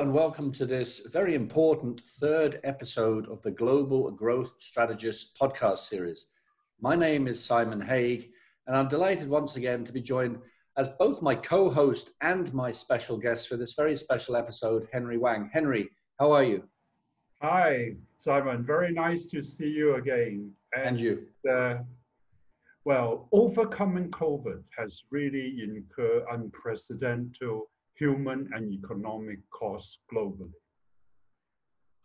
and welcome to this very important third episode of the Global Growth Strategist podcast series. My name is Simon Haig, and I'm delighted once again to be joined as both my co host and my special guest for this very special episode, Henry Wang. Henry, how are you? Hi, Simon. Very nice to see you again. And, and you. Uh, well, overcoming COVID has really incurred unprecedented human and economic costs globally.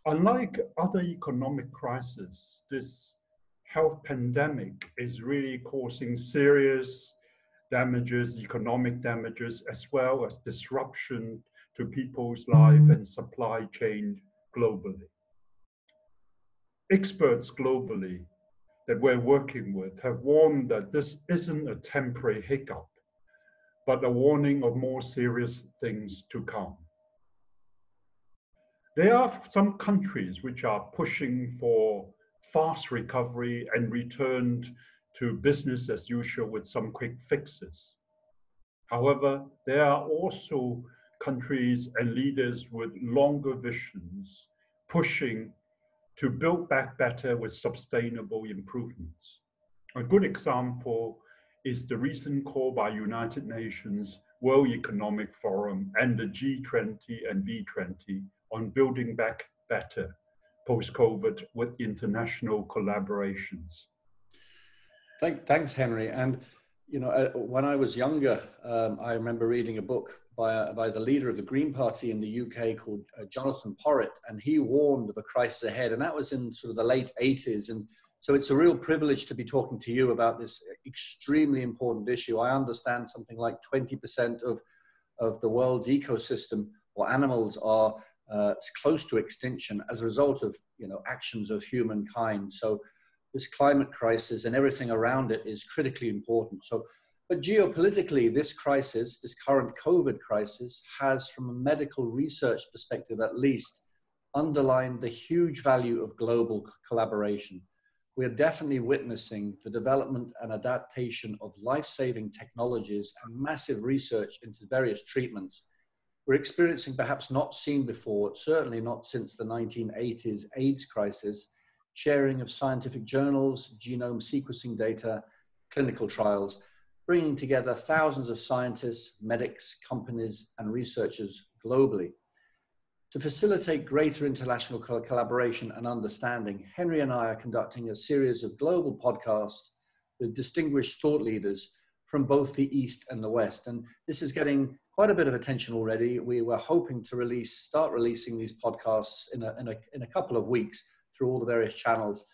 Unlike other economic crises, this health pandemic is really causing serious damages, economic damages, as well as disruption to people's life and supply chain globally. Experts globally that we're working with have warned that this isn't a temporary hiccup, but a warning of more serious things to come. There are some countries which are pushing for fast recovery and returned to business as usual with some quick fixes. However, there are also countries and leaders with longer visions pushing to build back better with sustainable improvements. A good example is the recent call by United Nations, World Economic Forum, and the G20 and B20 on building back better post-COVID with international collaborations. Thank, thanks, Henry. And you know, uh, when I was younger, um, I remember reading a book by, uh, by the leader of the Green Party in the UK called uh, Jonathan Porritt, and he warned of a crisis ahead, and that was in sort of the late 80s. And so it's a real privilege to be talking to you about this extremely important issue. I understand something like 20% of, of the world's ecosystem or animals are uh, close to extinction as a result of you know actions of humankind. So this climate crisis and everything around it is critically important. So, but geopolitically, this crisis, this current COVID crisis, has, from a medical research perspective at least, underlined the huge value of global collaboration we are definitely witnessing the development and adaptation of life saving technologies and massive research into various treatments. We're experiencing perhaps not seen before, certainly not since the 1980s AIDS crisis, sharing of scientific journals, genome sequencing data, clinical trials, bringing together thousands of scientists, medics, companies, and researchers globally. To facilitate greater international collaboration and understanding, Henry and I are conducting a series of global podcasts with distinguished thought leaders from both the East and the West. And this is getting quite a bit of attention already. We were hoping to release, start releasing these podcasts in a, in a, in a couple of weeks through all the various channels.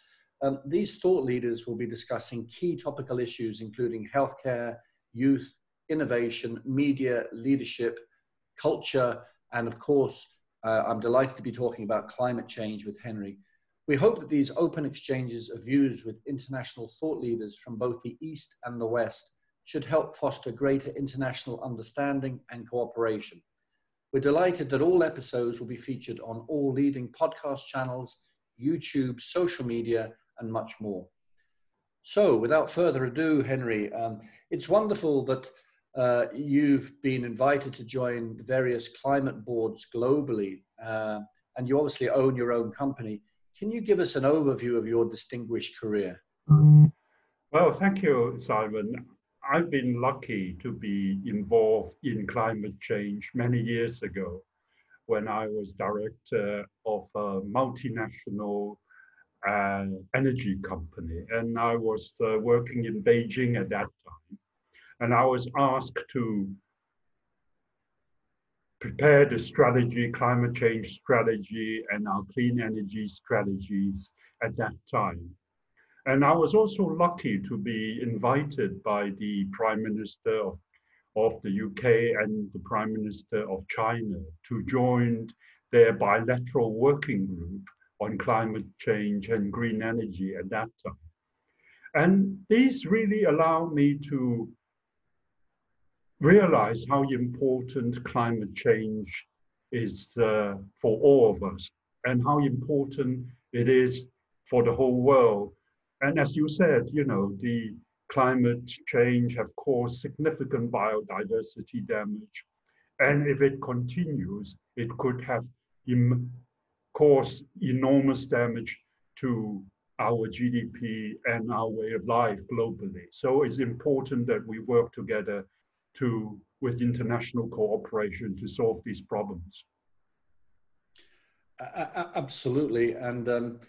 Um, these thought leaders will be discussing key topical issues, including healthcare, youth, innovation, media, leadership, culture, and of course, uh, I'm delighted to be talking about climate change with Henry. We hope that these open exchanges of views with international thought leaders from both the East and the West should help foster greater international understanding and cooperation. We're delighted that all episodes will be featured on all leading podcast channels, YouTube, social media, and much more. So, without further ado, Henry, um, it's wonderful that uh, you've been invited to join various climate boards globally, uh, and you obviously own your own company. Can you give us an overview of your distinguished career? Well, thank you, Simon. I've been lucky to be involved in climate change many years ago when I was director of a multinational uh, energy company. And I was uh, working in Beijing at that time and I was asked to prepare the strategy, climate change strategy, and our clean energy strategies at that time. And I was also lucky to be invited by the Prime Minister of, of the UK and the Prime Minister of China to join their bilateral working group on climate change and green energy at that time. And these really allowed me to realize how important climate change is uh, for all of us and how important it is for the whole world. And as you said, you know, the climate change have caused significant biodiversity damage And if it continues, it could have Im- cause enormous damage to our GDP and our way of life globally. So it's important that we work together to with international cooperation to solve these problems. Uh, absolutely, and um,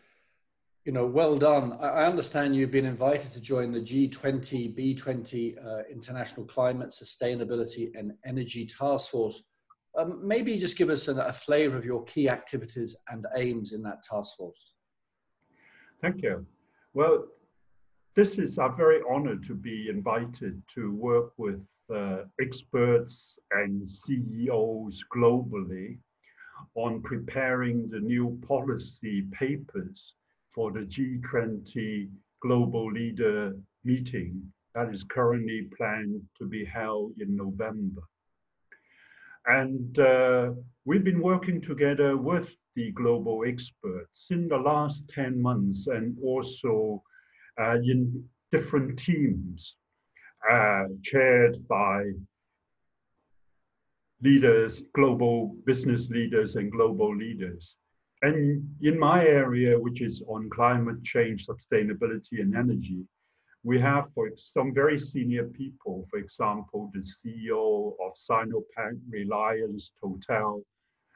you know, well done. I understand you've been invited to join the G20, B20 uh, International Climate, Sustainability and Energy Task Force. Um, maybe just give us a, a flavor of your key activities and aims in that task force. Thank you. Well, this is, I'm very honored to be invited to work with experts and CEOs globally on preparing the new policy papers for the G20 Global Leader meeting that is currently planned to be held in November. And uh, we've been working together with the global experts in the last 10 months and also uh, in different teams uh, chaired by leaders, global business leaders and global leaders. And in my area, which is on climate change, sustainability and energy, we have for some very senior people, for example, the CEO of Sinopec, Reliance, Total,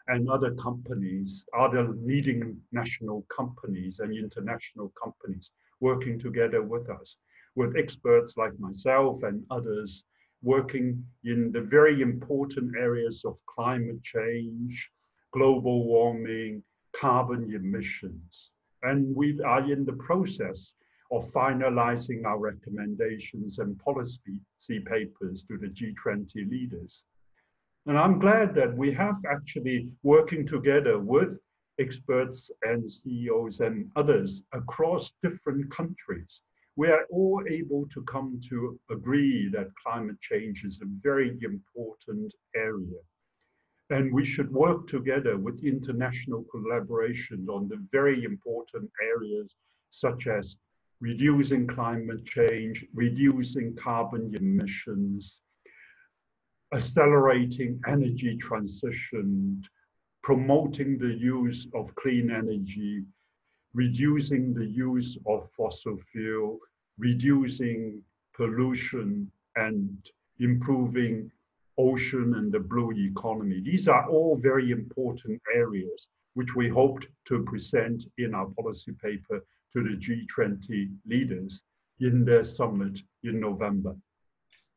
and other companies, other leading national companies and international companies working together with us, with experts like myself and others working in the very important areas of climate change, global warming, carbon emissions. And we are in the process of finalizing our recommendations and policy papers to the G20 leaders. And I'm glad that we have actually working together with experts and CEOs and others across different countries. We are all able to come to agree that climate change is a very important area. And we should work together with international collaboration on the very important areas such as reducing climate change, reducing carbon emissions, accelerating energy transition, promoting the use of clean energy, reducing the use of fossil fuel, reducing pollution, and improving ocean and the blue economy. These are all very important areas which we hoped to present in our policy paper to the G20 leaders in their summit in November.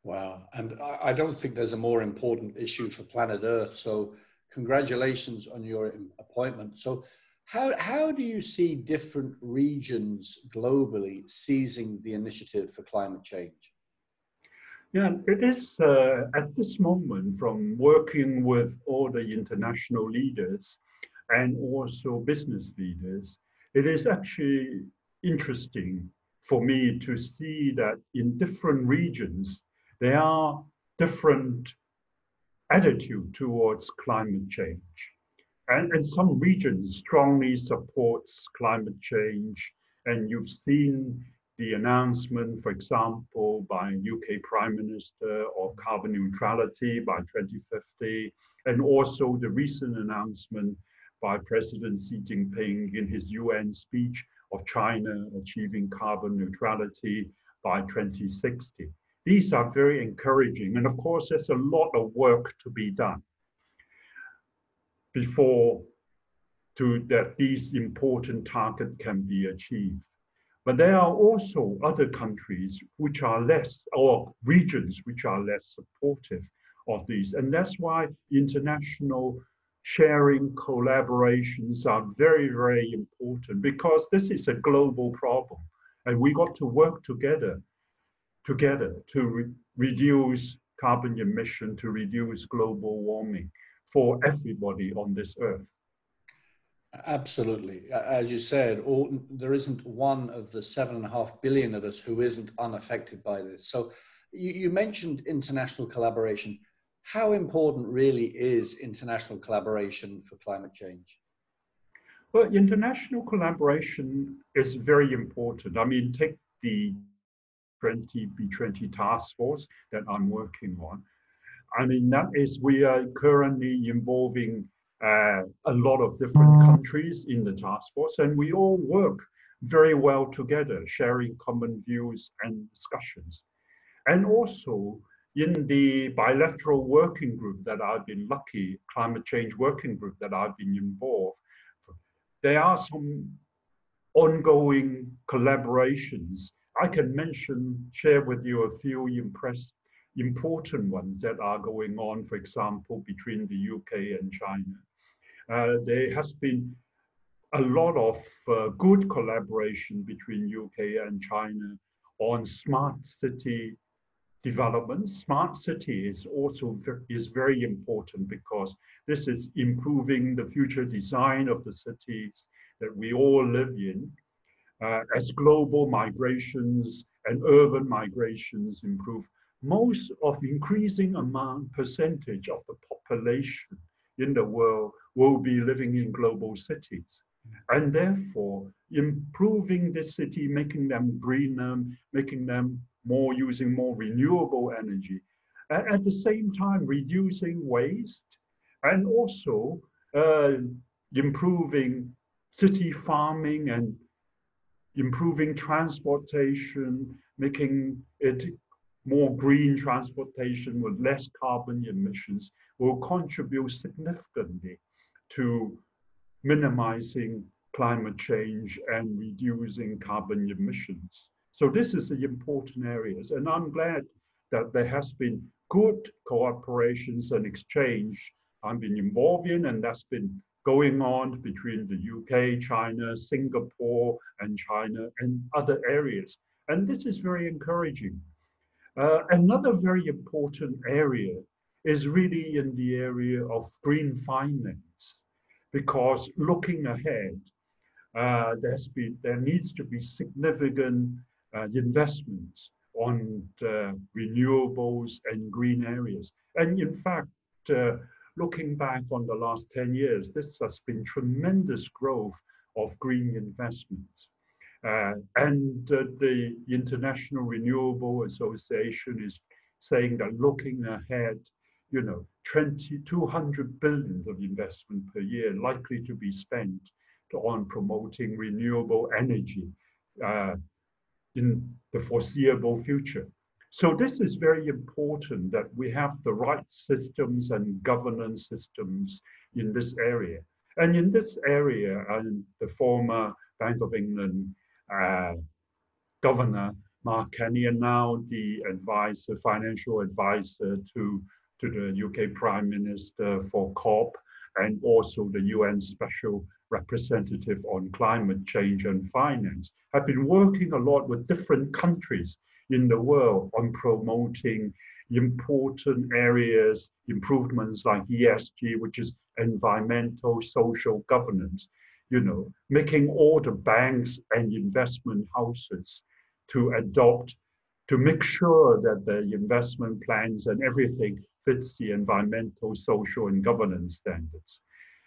Wow. And I don't think there's a more important issue for planet Earth. So, congratulations on your appointment. So, how, how do you see different regions globally seizing the initiative for climate change? Yeah, it is uh, at this moment from working with all the international leaders and also business leaders, it is actually interesting for me to see that in different regions, there are different attitude towards climate change. And, and some regions strongly supports climate change. And you've seen the announcement, for example, by UK Prime Minister of carbon neutrality by 2050, and also the recent announcement by President Xi Jinping in his UN speech of China achieving carbon neutrality by 2060. These are very encouraging. And of course, there's a lot of work to be done before to, that these important targets can be achieved. But there are also other countries which are less, or regions which are less supportive of these. And that's why international sharing collaborations are very, very important because this is a global problem. And we got to work together, together to re reduce carbon emission, to reduce global warming for everybody on this earth. Absolutely. As you said, all, there isn't one of the seven and a half billion of us who isn't unaffected by this. So you, you mentioned international collaboration how important really is international collaboration for climate change? Well, international collaboration is very important. I mean, take the 20 B20 task force that I'm working on. I mean, that is, we are currently involving uh, a lot of different countries in the task force, and we all work very well together, sharing common views and discussions. And also in the bilateral working group that I've been lucky, climate change working group that I've been involved, there are some ongoing collaborations. I can mention, share with you a few impressed, important ones that are going on, for example, between the UK and China. Uh, there has been a lot of uh, good collaboration between UK and China on smart city development. Smart city is also ver is very important because this is improving the future design of the cities that we all live in. Uh, as global migrations and urban migrations improve, most of increasing amount percentage of the population in the world will be living in global cities. And therefore, improving the city, making them greener, making them more using more renewable energy, at the same time reducing waste and also uh, improving city farming and improving transportation, making it more green transportation with less carbon emissions will contribute significantly to minimizing climate change and reducing carbon emissions. So this is the important areas. And I'm glad that there has been good cooperations and exchange I've been involved in, and that's been going on between the UK, China, Singapore, and China, and other areas. And this is very encouraging. Uh, another very important area is really in the area of green finance because looking ahead, uh, there's been, there needs to be significant uh, investments on uh, renewables and green areas. And in fact, uh, looking back on the last 10 years, this has been tremendous growth of green investments. Uh, and uh, the International Renewable Association is saying that looking ahead, you know, 20, 200 billion of investment per year likely to be spent on promoting renewable energy uh, in the foreseeable future. So this is very important that we have the right systems and governance systems in this area. And in this area, and the former Bank of England uh, governor, Mark Carney, and now the advisor, financial advisor to to the UK Prime Minister for COP and also the UN Special Representative on Climate Change and Finance, have been working a lot with different countries in the world on promoting important areas, improvements like ESG, which is environmental social governance, you know, making all the banks and investment houses to adopt, to make sure that the investment plans and everything fits the environmental, social, and governance standards.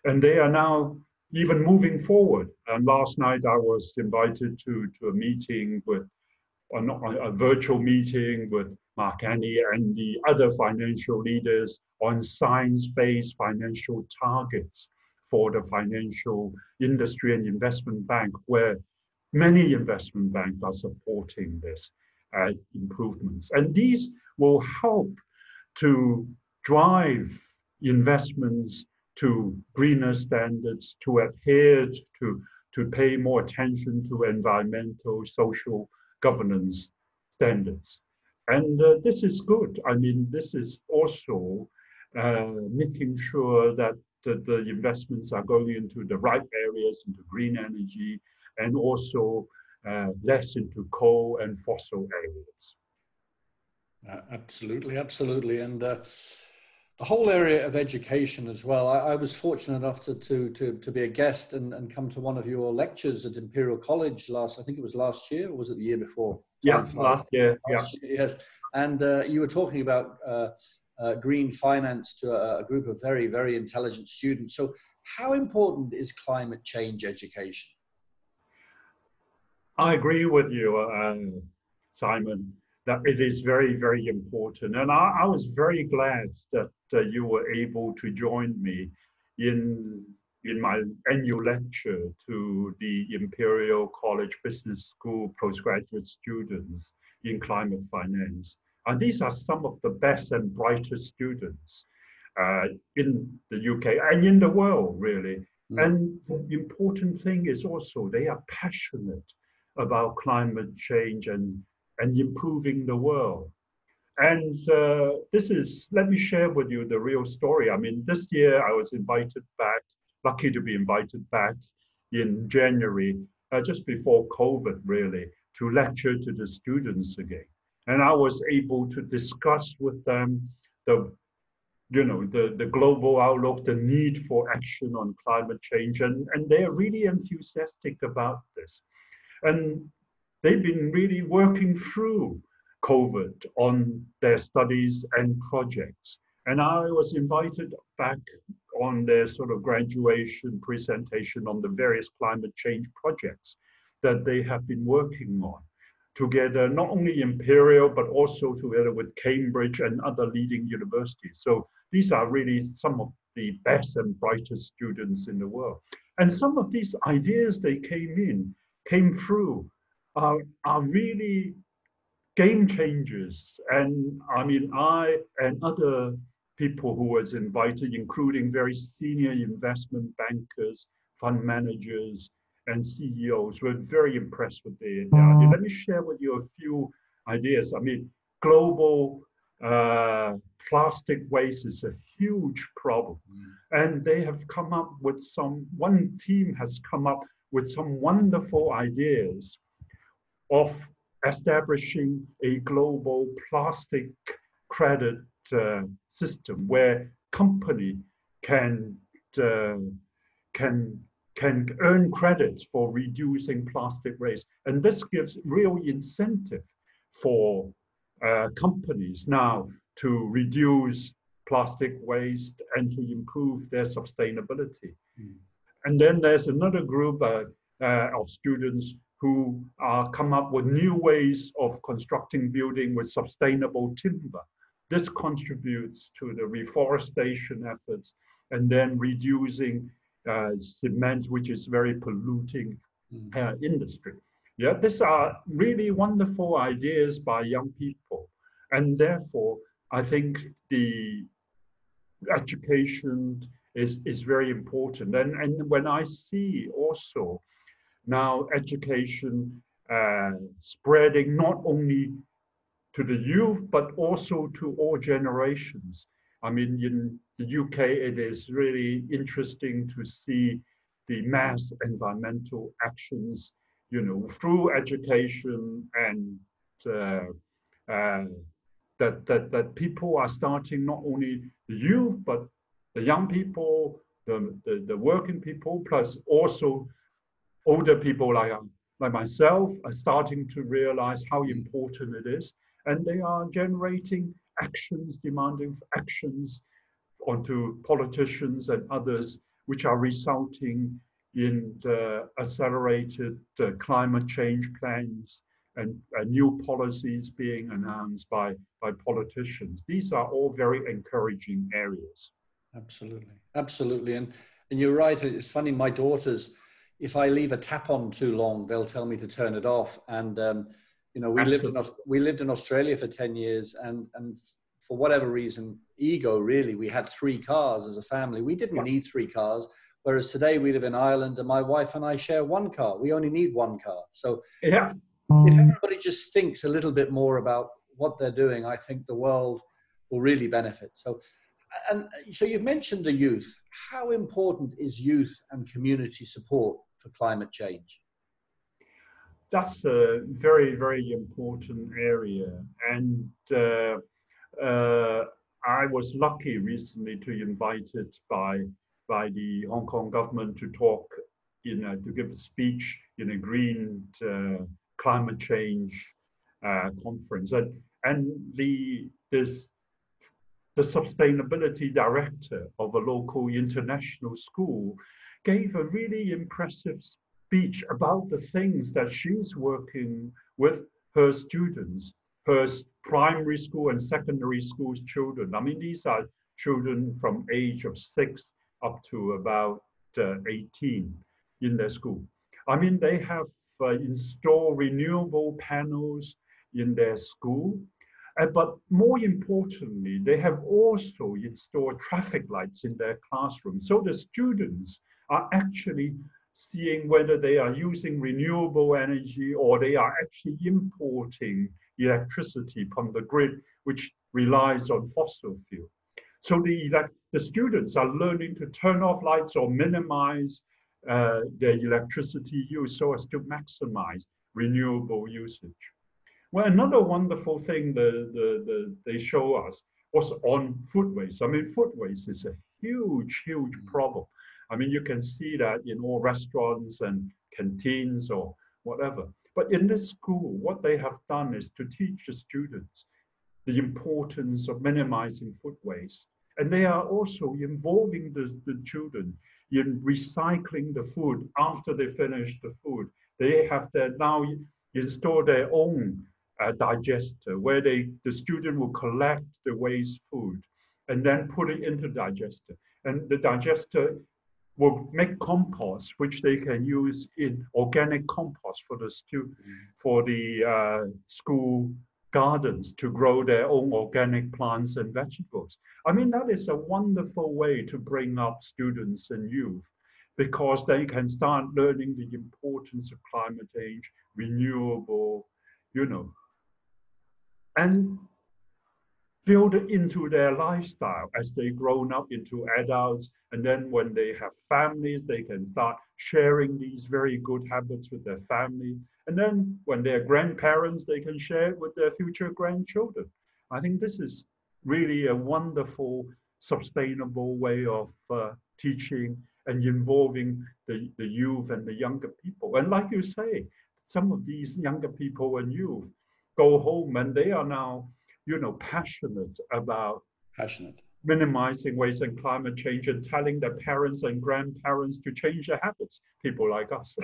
And they are now even moving forward. And last night I was invited to, to a meeting with a virtual meeting with Mark Carney and the other financial leaders on science-based financial targets for the financial industry and investment bank, where many investment banks are supporting this uh, improvements. And these will help to drive investments to greener standards, to adhere to, to pay more attention to environmental, social governance standards. And uh, this is good. I mean, this is also uh, making sure that the, the, investments are going into the right areas, into green energy, and also uh, less into coal and fossil areas. Uh, absolutely, absolutely. And uh, the whole area of education as well. I, I, was fortunate enough to, to, to, to be a guest and, and come to one of your lectures at Imperial College last, I think it was last year, or was it the year before? Yeah, last year. Last yeah. Year, yes. And uh, you were talking about uh, green finance to a, a, group of very, very intelligent students. So, how important is climate change education? I agree with you, uh, Simon that it is very, very important. And I, I was very glad that uh, you were able to join me in, in my annual lecture to the Imperial College Business School postgraduate students in climate finance. And these are some of the best and brightest students uh, in the UK and in the world, really. Mm. And the important thing is also they are passionate about climate change and, and improving the world. And uh, this is, let me share with you the real story. I mean, this year I was invited back, lucky to be invited back in January, uh, just before COVID, really, to lecture to the students again. And I was able to discuss with them the you know, the, the global outlook, the need for action on climate change, and, and they're really enthusiastic about this. And they've been really working through COVID on their studies and projects. And I was invited back on their sort of graduation presentation on the various climate change projects that they have been working on together, not only Imperial, but also together with Cambridge and other leading universities. So these are really some of the best and brightest students in the world. And some of these ideas they came in, came through, are, are really game changers. And I mean, I and other people who was invited, including very senior investment bankers, fund managers, and CEOs, were very impressed with the, the idea. Let me share with you a few ideas. I mean, global uh, plastic waste is a huge problem. Mm. And they have come up with some, one team has come up with some wonderful ideas of establishing a global plastic credit uh, system where company can uh, can can earn credits for reducing plastic waste, and this gives real incentive for uh, companies now to reduce plastic waste and to improve their sustainability. Mm. And then there's another group uh, uh, of students who uh, come up with new ways of constructing building with sustainable timber. This contributes to the reforestation efforts and then reducing cement, which is very polluting mm. uh, industry. Yeah, these are really wonderful ideas by young people. And therefore, I think the education is, is very important. And, and when I see also now education uh, spreading not only to the youth, but also to all generations. I mean, in the UK, it is really interesting to see the mass environmental actions you know, through education and uh, uh, that, that, that people are starting not only the youth, but the young people, the, the, the working people, plus also older people like, like myself are starting to realize how important it is. And they are generating actions, demanding actions onto politicians and others, which are resulting in the accelerated uh, climate change plans and uh, new policies being announced by, by politicians. These are all very encouraging areas. Absolutely, absolutely. And, and you're right, it's funny, my daughters, if I leave a tap on too long, they'll tell me to turn it off. And, um, you know, we lived, in, we lived in Australia for 10 years and, and for whatever reason, ego really, we had three cars as a family. We didn't yeah. need three cars Whereas today we live in Ireland and my wife and I share one car. We only need one car. So yeah. if everybody just thinks a little bit more about what they're doing, I think the world will really benefit. So and so you've mentioned the youth. How important is youth and community support for climate change? That's a very, very important area. And uh, uh, I was lucky recently to be invited by by the Hong Kong government to talk in a, to give a speech in a green uh, climate change uh, conference and and the this the sustainability director of a local international school gave a really impressive speech about the things that she's working with her students her primary school and secondary school children. I mean, these are children from age of six up to about uh, 18 in their school. I mean, they have uh, installed renewable panels in their school. Uh, but more importantly, they have also installed traffic lights in their classroom. So the students are actually seeing whether they are using renewable energy or they are actually importing electricity from the grid, which relies on fossil fuel. So the, the students are learning to turn off lights or minimize uh, their electricity use so as to maximize renewable usage. Well, another wonderful thing the, the, the, they show us was on food waste. I mean, food waste is a huge, huge problem. I mean, you can see that in all restaurants and canteens or whatever. But in this school, what they have done is to teach the students the importance of minimizing food waste. And they are also involving the, the children in recycling the food after they finish the food. They have their now installed their own uh, digester where they the student will collect the waste food and then put it into digester. And the digester will make compost, which they can use in organic compost for the stu- for the uh, school gardens to grow their own organic plants and vegetables. I mean, that is a wonderful way to bring up students and youth because they can start learning the importance of climate change, renewable, you know, and build it into their lifestyle as they grown up into adults. And then when they have families, they can start sharing these very good habits with their family. And then when they're grandparents, they can share it with their future grandchildren. I think this is really a wonderful, sustainable way of uh, teaching and involving the, the youth and the younger people. And like you say, some of these younger people and youth go home and they are now you know, passionate about passionate minimizing waste and climate change and telling their parents and grandparents to change their habits, people like us.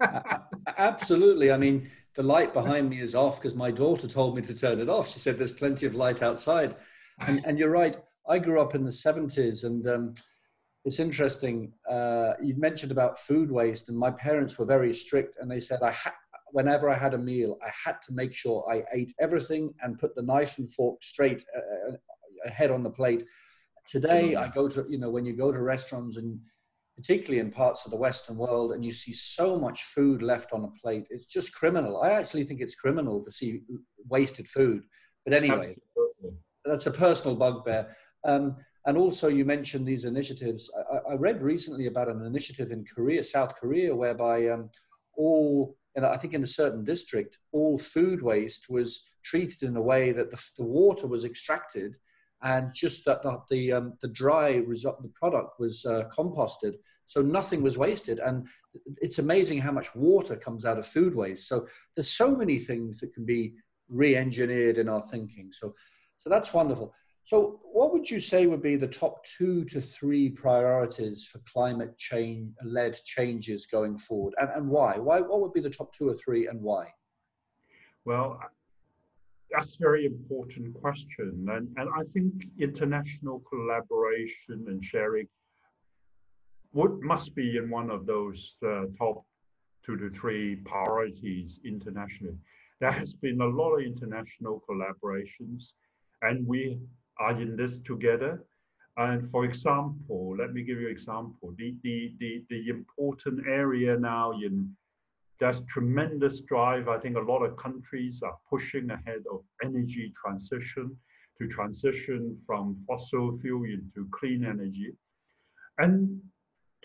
Absolutely. I mean, the light behind me is off because my daughter told me to turn it off. She said there's plenty of light outside. And, and you're right. I grew up in the 70s and um, it's interesting. Uh, you mentioned about food waste, and my parents were very strict and they said, I ha- whenever I had a meal, I had to make sure I ate everything and put the knife and fork straight uh, uh, ahead on the plate. Today, I go to, you know, when you go to restaurants and particularly in parts of the Western world, and you see so much food left on a plate, it's just criminal. I actually think it's criminal to see wasted food. But anyway, Absolutely. that's a personal bugbear. Um, and also, you mentioned these initiatives. I, I, read recently about an initiative in Korea, South Korea, whereby um, all and I think in a certain district, all food waste was treated in a way that the, the water was extracted and just that the, the, um, the dry result, the product was uh, composted. So nothing was wasted. And it's amazing how much water comes out of food waste. So there's so many things that can be re-engineered in our thinking. So, so that's wonderful. So, what would you say would be the top two to three priorities for climate change led changes going forward, and, and why? Why? What would be the top two or three, and why? Well, that's a very important question, and, and I think international collaboration and sharing would must be in one of those uh, top two to three priorities internationally. There has been a lot of international collaborations, and we are in this together. And for example, let me give you an example. The, the, the, the important area now in there's tremendous drive. I think a lot of countries are pushing ahead of energy transition to transition from fossil fuel into clean energy. And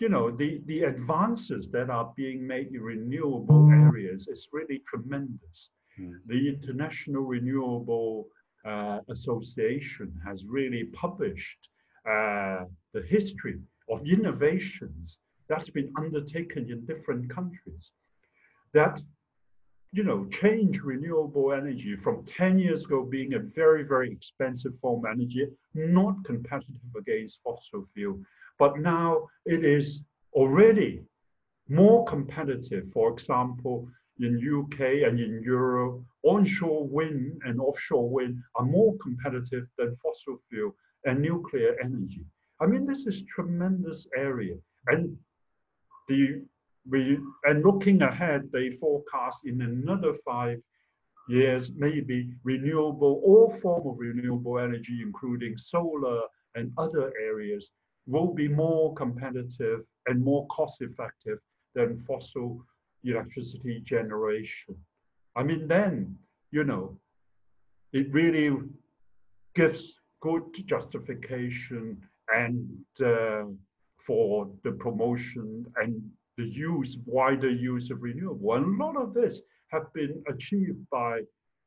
you know, the, the advances that are being made in renewable areas is really tremendous. Mm. The International Renewable uh, Association has really published uh, the history of innovations that's been undertaken in different countries that you know change renewable energy from 10 years ago being a very very expensive form of energy not competitive against fossil fuel but now it is already more competitive. For example in UK and in Europe, onshore wind and offshore wind are more competitive than fossil fuel and nuclear energy. I mean, this is tremendous area. And the we and looking ahead, they forecast in another five years, maybe renewable, all form of renewable energy, including solar and other areas, will be more competitive and more cost effective than fossil electricity generation. I mean, then, you know, it really gives good justification and uh, for the promotion and the use, wider use of renewable. And a lot of this have been achieved by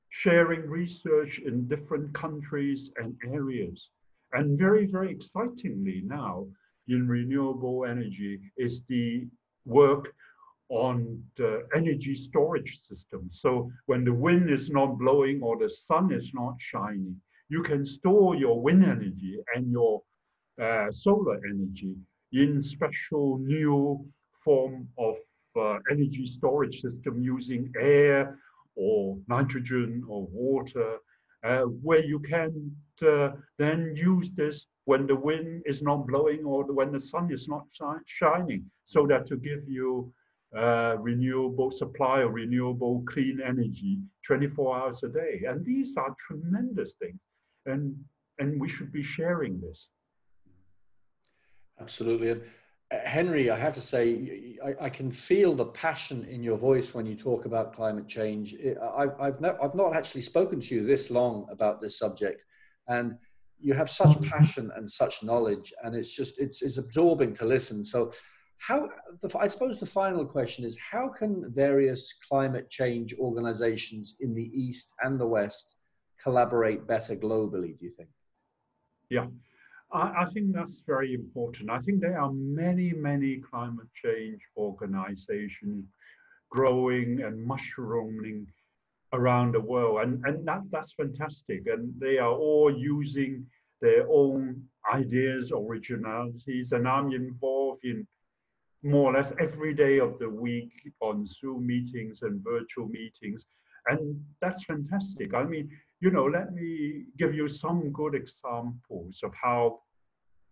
sharing research in different countries and areas. And very, very excitingly now in renewable energy is the work on the energy storage system. So when the wind is not blowing or the sun is not shining, you can store your wind energy and your uh, solar energy in special new form of uh, energy storage system using air or nitrogen or water, uh, where you can uh, then use this when the wind is not blowing or when the sun is not shining, so that to give you uh, renewable supply of renewable clean energy 24 hours a day. And these are tremendous things. And, and we should be sharing this. Absolutely. And uh, Henry, I have to say, I, I, can feel the passion in your voice when you talk about climate change. I've, I've, not, I've not actually spoken to you this long about this subject. And you have such passion and such knowledge, and it's just, it's, it's absorbing to listen. So how the, i suppose the final question is how can various climate change organizations in the east and the west collaborate better globally do you think? Yeah. I, I think that's very important. I think there are many many climate change organizations growing and mushrooming around the world and, and that, that's fantastic. And they are all using their own ideas originalities and i'm involved in more or less every day of the week on Zoom meetings and virtual meetings. And that's fantastic. I mean, you know, let me give you some good examples of how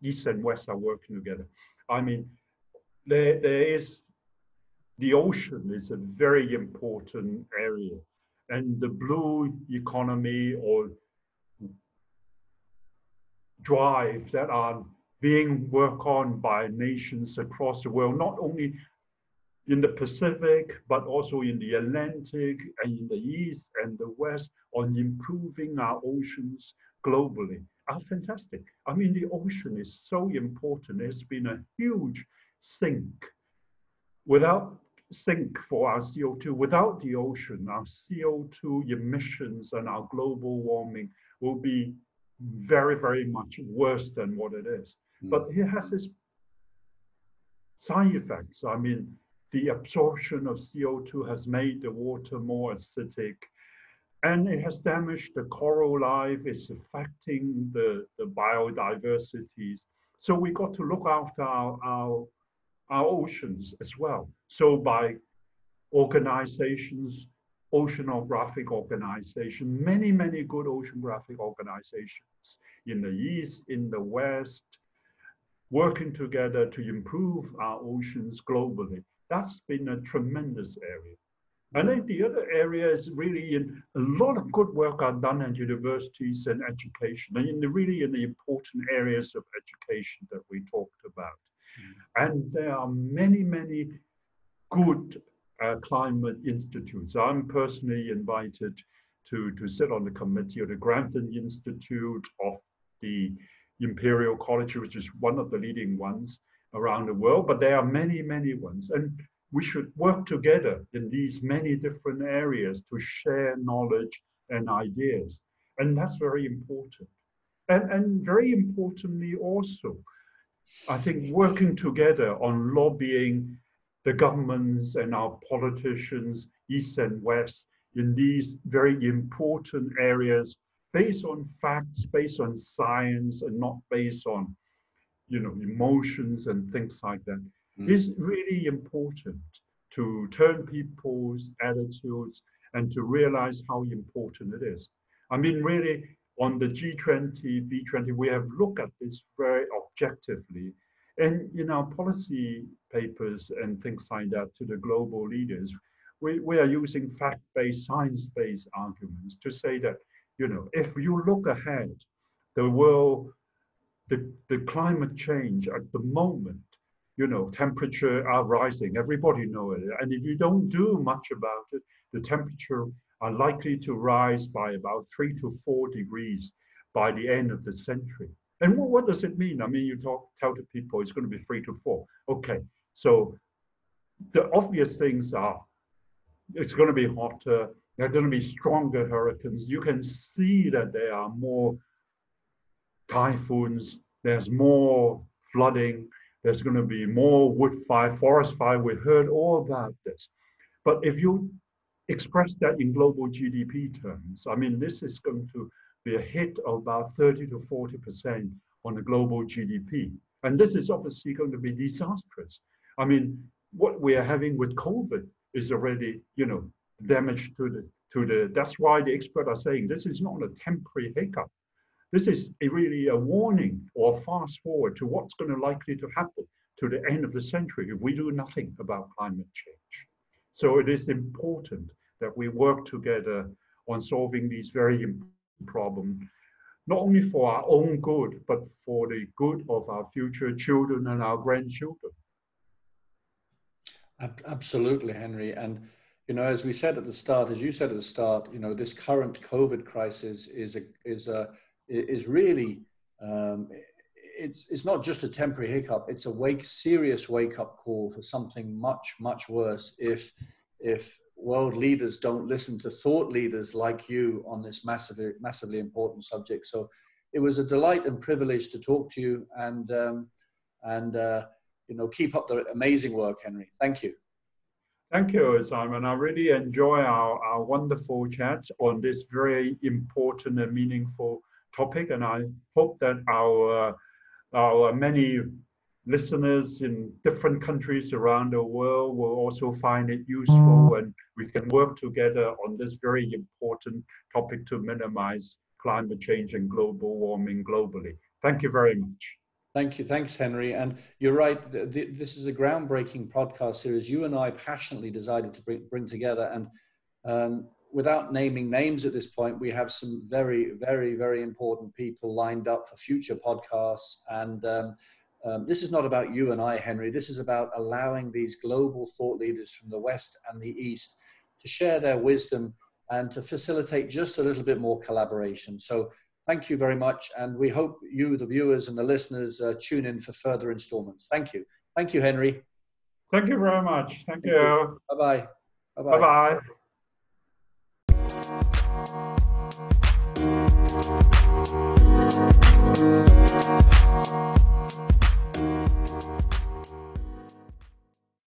East and West are working together. I mean, there, there is the ocean is a very important area, and the blue economy or drive that are being worked on by nations across the world, not only in the Pacific, but also in the Atlantic and in the East and the West on improving our oceans globally are fantastic. I mean, the ocean is so important. It's been a huge sink. Without sink for our CO2, without the ocean, our CO2 emissions and our global warming will be very, very much worse than what it is. But hmm. it has its side effects. I mean, the absorption of CO2 has made the water more acidic and it has damaged the coral life, it's affecting the, the biodiversities. So we got to look after our, our, our oceans as well. So by organizations, oceanographic organization, many, many good oceanographic organizations in the East, in the West, working together to improve our oceans globally. That's been a tremendous area. And then the other area is really in a lot of good work are done at universities and education, and in the, really in the important areas of education that we talked about. Mm. And there are many, many good uh, climate institutes. I'm personally invited to, to sit on the committee of the Grantham Institute of the Imperial College, which is one of the leading ones around the world, but there are many, many ones. And we should work together in these many different areas to share knowledge and ideas. And that's very important. And, and very importantly, also, I think working together on lobbying the governments and our politicians, East and West, in these very important areas based on facts, based on science, and not based on, you know, emotions and things like that, mm. is really important. to turn people's attitudes and to realize how important it is. I mean, really, on the G20, B20, we have looked at this very objectively. And in our policy papers and things like that to the global leaders, we, we are using fact-based, science-based arguments to say that, you know, if you look ahead, the world, the, the climate change at the moment, you know, temperature are rising, everybody know it. And if you don't do much about it, the temperature are likely to rise by about three to four degrees by the end of the century. And what, what does it mean? I mean, you talk, tell the people it's going to be three to four. Okay, so the obvious things are it's going to be hotter. There are going to be stronger hurricanes. You can see that there are more typhoons. There's more flooding. There's going to be more wood fire, forest fire. We heard all about this. But if you express that in global GDP terms, I mean, this is going to be a hit of about 30 to 40% on the global GDP. And this is obviously going to be disastrous. I mean, what we are having with COVID is already, you know, damage to the to the. That's why the experts are saying this is not a temporary hiccup. This is a really a warning or fast forward to what's going to likely to happen to the end of the century if we do nothing about climate change. So it is important that we work together on solving these very important problems, not only for our own good, but for the good of our future children and our grandchildren. Absolutely, Henry. And you know, as we said at the start, as you said at the start, you know, this current COVID crisis is a is a is really um, it's it's not just a temporary hiccup. It's a wake serious wake up call for something much much worse. If if world leaders don't listen to thought leaders like you on this massively massively important subject, so it was a delight and privilege to talk to you and um, and. Uh, you know, keep up the amazing work, Henry. Thank you. Thank you, Simon. I really enjoy our, our wonderful chat on this very important and meaningful topic, and I hope that our our many listeners in different countries around the world will also find it useful, mm. and we can work together on this very important topic to minimize climate change and global warming globally. Thank you very much. Thank you. Thanks, Henry. And you're right. This is a groundbreaking podcast series. You and I passionately decided to bring, bring together. And um, without naming names at this point, we have some very, very, very important people lined up for future podcasts. And um, um, this is not about you and I, Henry. This is about allowing these global thought leaders from the West and the East to share their wisdom and to facilitate just a little bit more collaboration. So Thank you very much. And we hope you, the viewers and the listeners, uh, tune in for further installments. Thank you. Thank you, Henry. Thank you very much. Thank, Thank you. you. Bye bye. Bye bye. Bye bye.